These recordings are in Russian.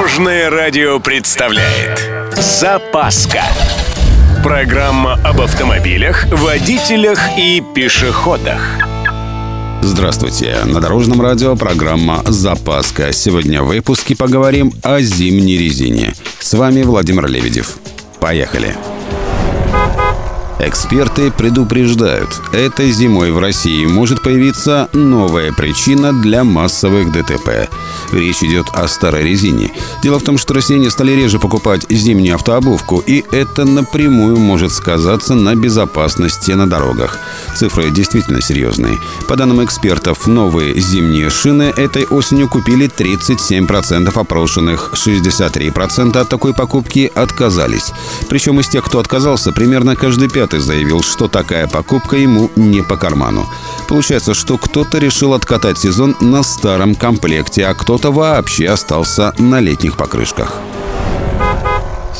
Дорожное радио представляет Запаска Программа об автомобилях, водителях и пешеходах Здравствуйте! На Дорожном радио программа «Запаска». Сегодня в выпуске поговорим о зимней резине. С вами Владимир Лебедев. Поехали! Эксперты предупреждают, этой зимой в России может появиться новая причина для массовых ДТП. Речь идет о старой резине. Дело в том, что россияне стали реже покупать зимнюю автообувку, и это напрямую может сказаться на безопасности на дорогах. Цифры действительно серьезные. По данным экспертов, новые зимние шины этой осенью купили 37% опрошенных, 63% от такой покупки отказались. Причем из тех, кто отказался, примерно каждый пятый Штаты заявил, что такая покупка ему не по карману. Получается, что кто-то решил откатать сезон на старом комплекте, а кто-то вообще остался на летних покрышках.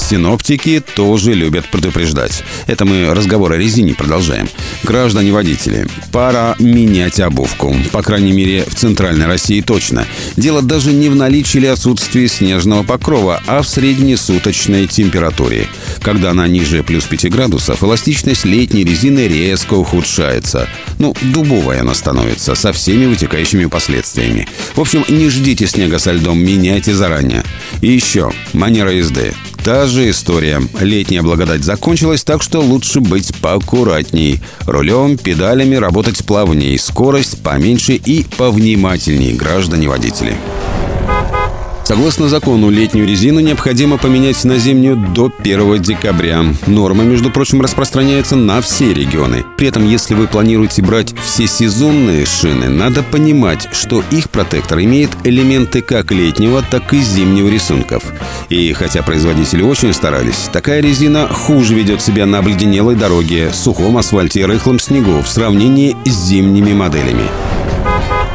Синоптики тоже любят предупреждать. Это мы разговор о резине продолжаем. Граждане-водители, пора менять обувку. По крайней мере, в Центральной России точно. Дело даже не в наличии или отсутствии снежного покрова, а в среднесуточной температуре. Когда она ниже плюс 5 градусов, эластичность летней резины резко ухудшается. Ну, дубовая она становится, со всеми вытекающими последствиями. В общем, не ждите снега со льдом, меняйте заранее. И еще, манера езды. Та же история. Летняя благодать закончилась, так что лучше быть поаккуратней. Рулем, педалями работать плавней, скорость поменьше и повнимательней, граждане-водители. Согласно закону, летнюю резину необходимо поменять на зимнюю до 1 декабря. Норма, между прочим, распространяется на все регионы. При этом, если вы планируете брать все сезонные шины, надо понимать, что их протектор имеет элементы как летнего, так и зимнего рисунков. И хотя производители очень старались, такая резина хуже ведет себя на обледенелой дороге, сухом асфальте и рыхлом снегу в сравнении с зимними моделями.